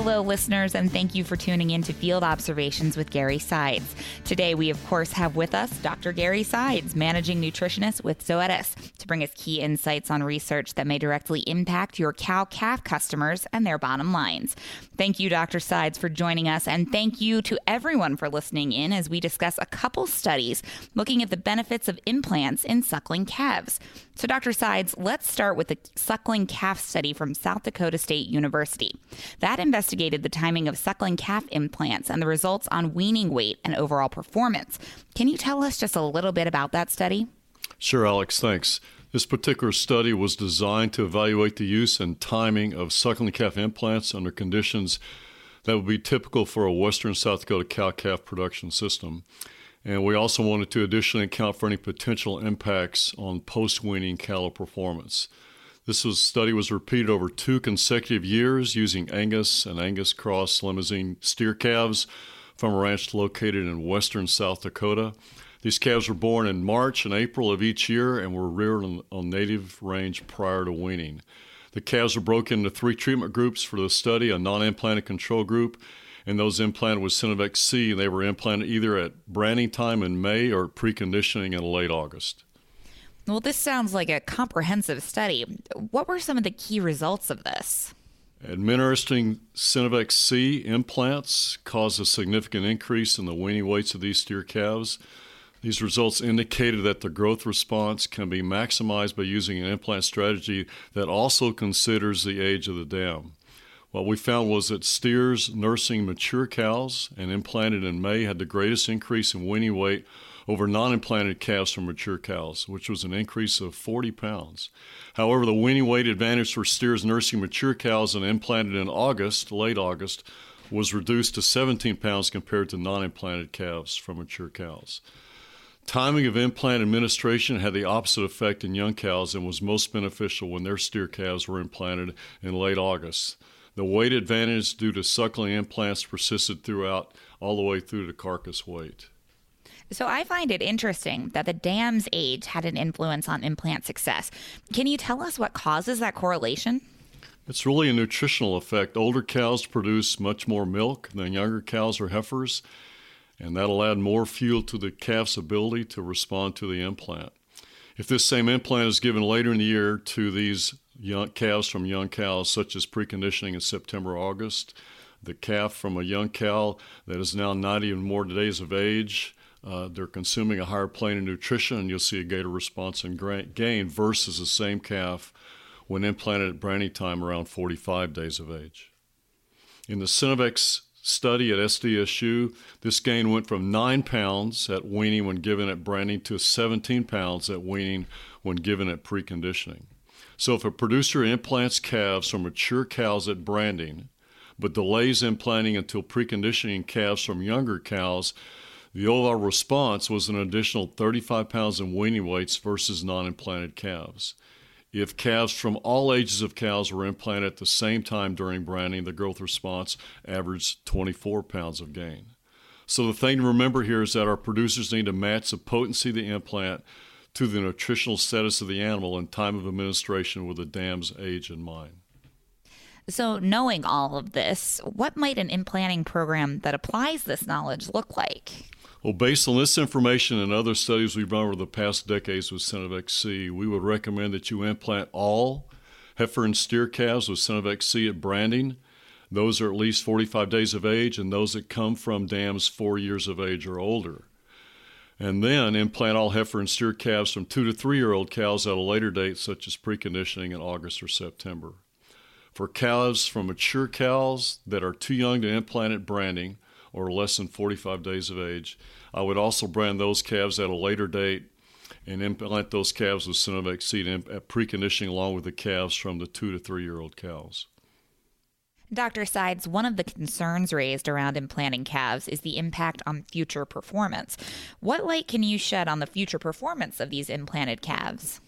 Hello, listeners, and thank you for tuning in to Field Observations with Gary Sides. Today, we of course have with us Dr. Gary Sides, managing nutritionist with Zoetis, to bring us key insights on research that may directly impact your cow calf customers and their bottom lines. Thank you, Dr. Sides, for joining us, and thank you to everyone for listening in as we discuss a couple studies looking at the benefits of implants in suckling calves. So, Dr. Sides, let's start with the suckling calf study from South Dakota State University. That investigated the timing of suckling calf implants and the results on weaning weight and overall performance. Can you tell us just a little bit about that study? Sure, Alex, thanks. This particular study was designed to evaluate the use and timing of suckling calf implants under conditions that would be typical for a western South Dakota cow calf production system. And we also wanted to additionally account for any potential impacts on post weaning cattle performance. This was, study was repeated over two consecutive years using Angus and Angus Cross Limousin steer calves from a ranch located in western South Dakota. These calves were born in March and April of each year and were reared on, on native range prior to weaning. The calves were broken into three treatment groups for the study a non implanted control group, and those implanted with Synovex C. They were implanted either at branding time in May or preconditioning in late August. Well, this sounds like a comprehensive study. What were some of the key results of this? Administering Synovex C implants caused a significant increase in the weaning weights of these steer calves. These results indicated that the growth response can be maximized by using an implant strategy that also considers the age of the dam. What we found was that steers nursing mature cows and implanted in May had the greatest increase in weaning weight over non implanted calves from mature cows, which was an increase of 40 pounds. However, the weaning weight advantage for steers nursing mature cows and implanted in August, late August, was reduced to 17 pounds compared to non implanted calves from mature cows. Timing of implant administration had the opposite effect in young cows and was most beneficial when their steer calves were implanted in late August. The weight advantage due to suckling implants persisted throughout all the way through to carcass weight. So I find it interesting that the dam's age had an influence on implant success. Can you tell us what causes that correlation? It's really a nutritional effect. Older cows produce much more milk than younger cows or heifers, and that'll add more fuel to the calf's ability to respond to the implant. If this same implant is given later in the year to these young calves from young cows, such as preconditioning in September, August, the calf from a young cow that is now 90 and more days of age uh, they're consuming a higher plane of nutrition, and you'll see a greater response and gain versus the same calf when implanted at branding time around 45 days of age. In the Synovex study at SDSU, this gain went from 9 pounds at weaning when given at branding to 17 pounds at weaning when given at preconditioning. So if a producer implants calves from mature cows at branding, but delays implanting until preconditioning calves from younger cows, the overall response was an additional 35 pounds in weaning weights versus non implanted calves. If calves from all ages of cows were implanted at the same time during branding, the growth response averaged 24 pounds of gain. So the thing to remember here is that our producers need to match the potency of the implant to the nutritional status of the animal and time of administration with the dam's age in mind. So, knowing all of this, what might an implanting program that applies this knowledge look like? Well, based on this information and other studies we've done over the past decades with Synovex C, we would recommend that you implant all heifer and steer calves with Synovex C at branding. Those are at least 45 days of age, and those that come from dams four years of age or older. And then implant all heifer and steer calves from two to three year old cows at a later date, such as preconditioning in August or September. For calves from mature cows that are too young to implant at branding, or less than 45 days of age. I would also brand those calves at a later date and implant those calves with Synovex C at preconditioning along with the calves from the two to three year old cows. Dr. Sides, one of the concerns raised around implanting calves is the impact on future performance. What light can you shed on the future performance of these implanted calves?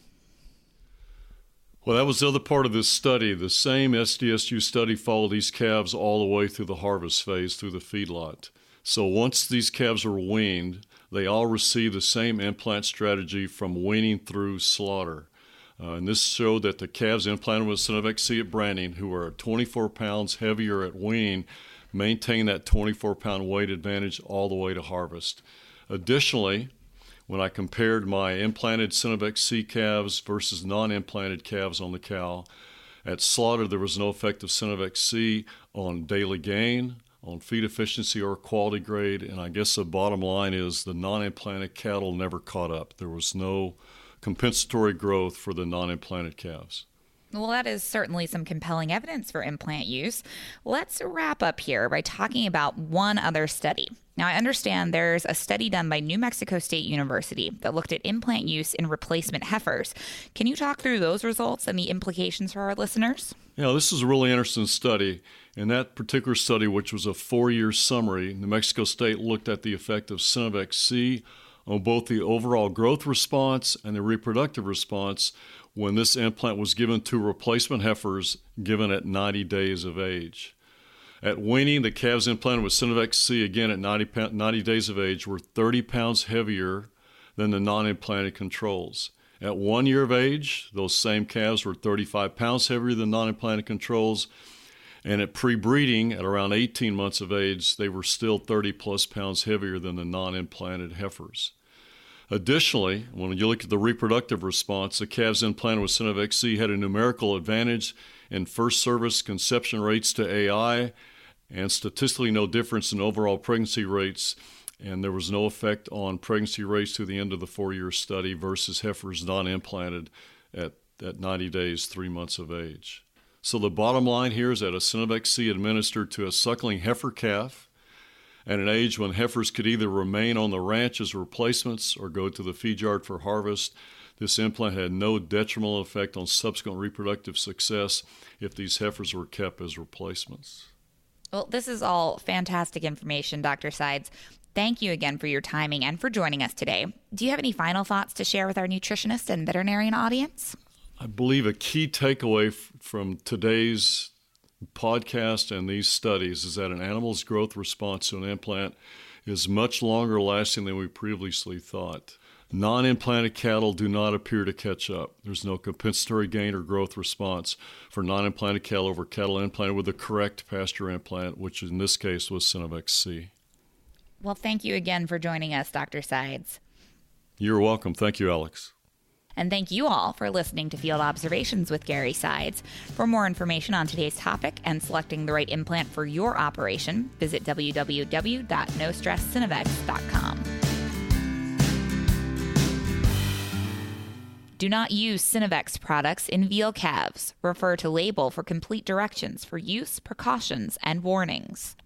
Well, that was the other part of this study. The same SDSU study followed these calves all the way through the harvest phase through the feedlot. So once these calves are weaned, they all receive the same implant strategy from weaning through slaughter. Uh, and this showed that the calves implanted with Synovex C at branding, who are 24 pounds heavier at weaning, maintain that 24 pound weight advantage all the way to harvest. Additionally, when I compared my implanted Synovex C calves versus non implanted calves on the cow, at slaughter there was no effect of Synovex C on daily gain, on feed efficiency or quality grade, and I guess the bottom line is the non implanted cattle never caught up. There was no compensatory growth for the non implanted calves. Well, that is certainly some compelling evidence for implant use. Let's wrap up here by talking about one other study. Now, I understand there's a study done by New Mexico State University that looked at implant use in replacement heifers. Can you talk through those results and the implications for our listeners? Yeah, this is a really interesting study. In that particular study, which was a four year summary, New Mexico State looked at the effect of Synovex C on both the overall growth response and the reproductive response when this implant was given to replacement heifers given at 90 days of age. At weaning, the calves implanted with Synovex C again at 90, 90 days of age were 30 pounds heavier than the non implanted controls. At one year of age, those same calves were 35 pounds heavier than non implanted controls. And at pre breeding, at around 18 months of age, they were still 30 plus pounds heavier than the non implanted heifers. Additionally, when you look at the reproductive response, the calves implanted with Synovex C had a numerical advantage in first service conception rates to AI and statistically no difference in overall pregnancy rates. And there was no effect on pregnancy rates to the end of the four year study versus heifers non implanted at, at 90 days, three months of age. So the bottom line here is that a Synovex C administered to a suckling heifer calf at an age when heifers could either remain on the ranch as replacements or go to the feed yard for harvest. This implant had no detrimental effect on subsequent reproductive success if these heifers were kept as replacements. Well, this is all fantastic information, Dr. Sides. Thank you again for your timing and for joining us today. Do you have any final thoughts to share with our nutritionist and veterinarian audience? I believe a key takeaway f- from today's podcast and these studies is that an animal's growth response to an implant is much longer lasting than we previously thought. Non implanted cattle do not appear to catch up. There's no compensatory gain or growth response for non implanted cattle over cattle implanted with the correct pasture implant, which in this case was Synovex C. Well, thank you again for joining us, Dr. Sides. You're welcome. Thank you, Alex. And thank you all for listening to Field Observations with Gary Sides. For more information on today's topic and selecting the right implant for your operation, visit www.nostresssynovex.com. Do not use Synovex products in veal calves. Refer to label for complete directions for use, precautions, and warnings.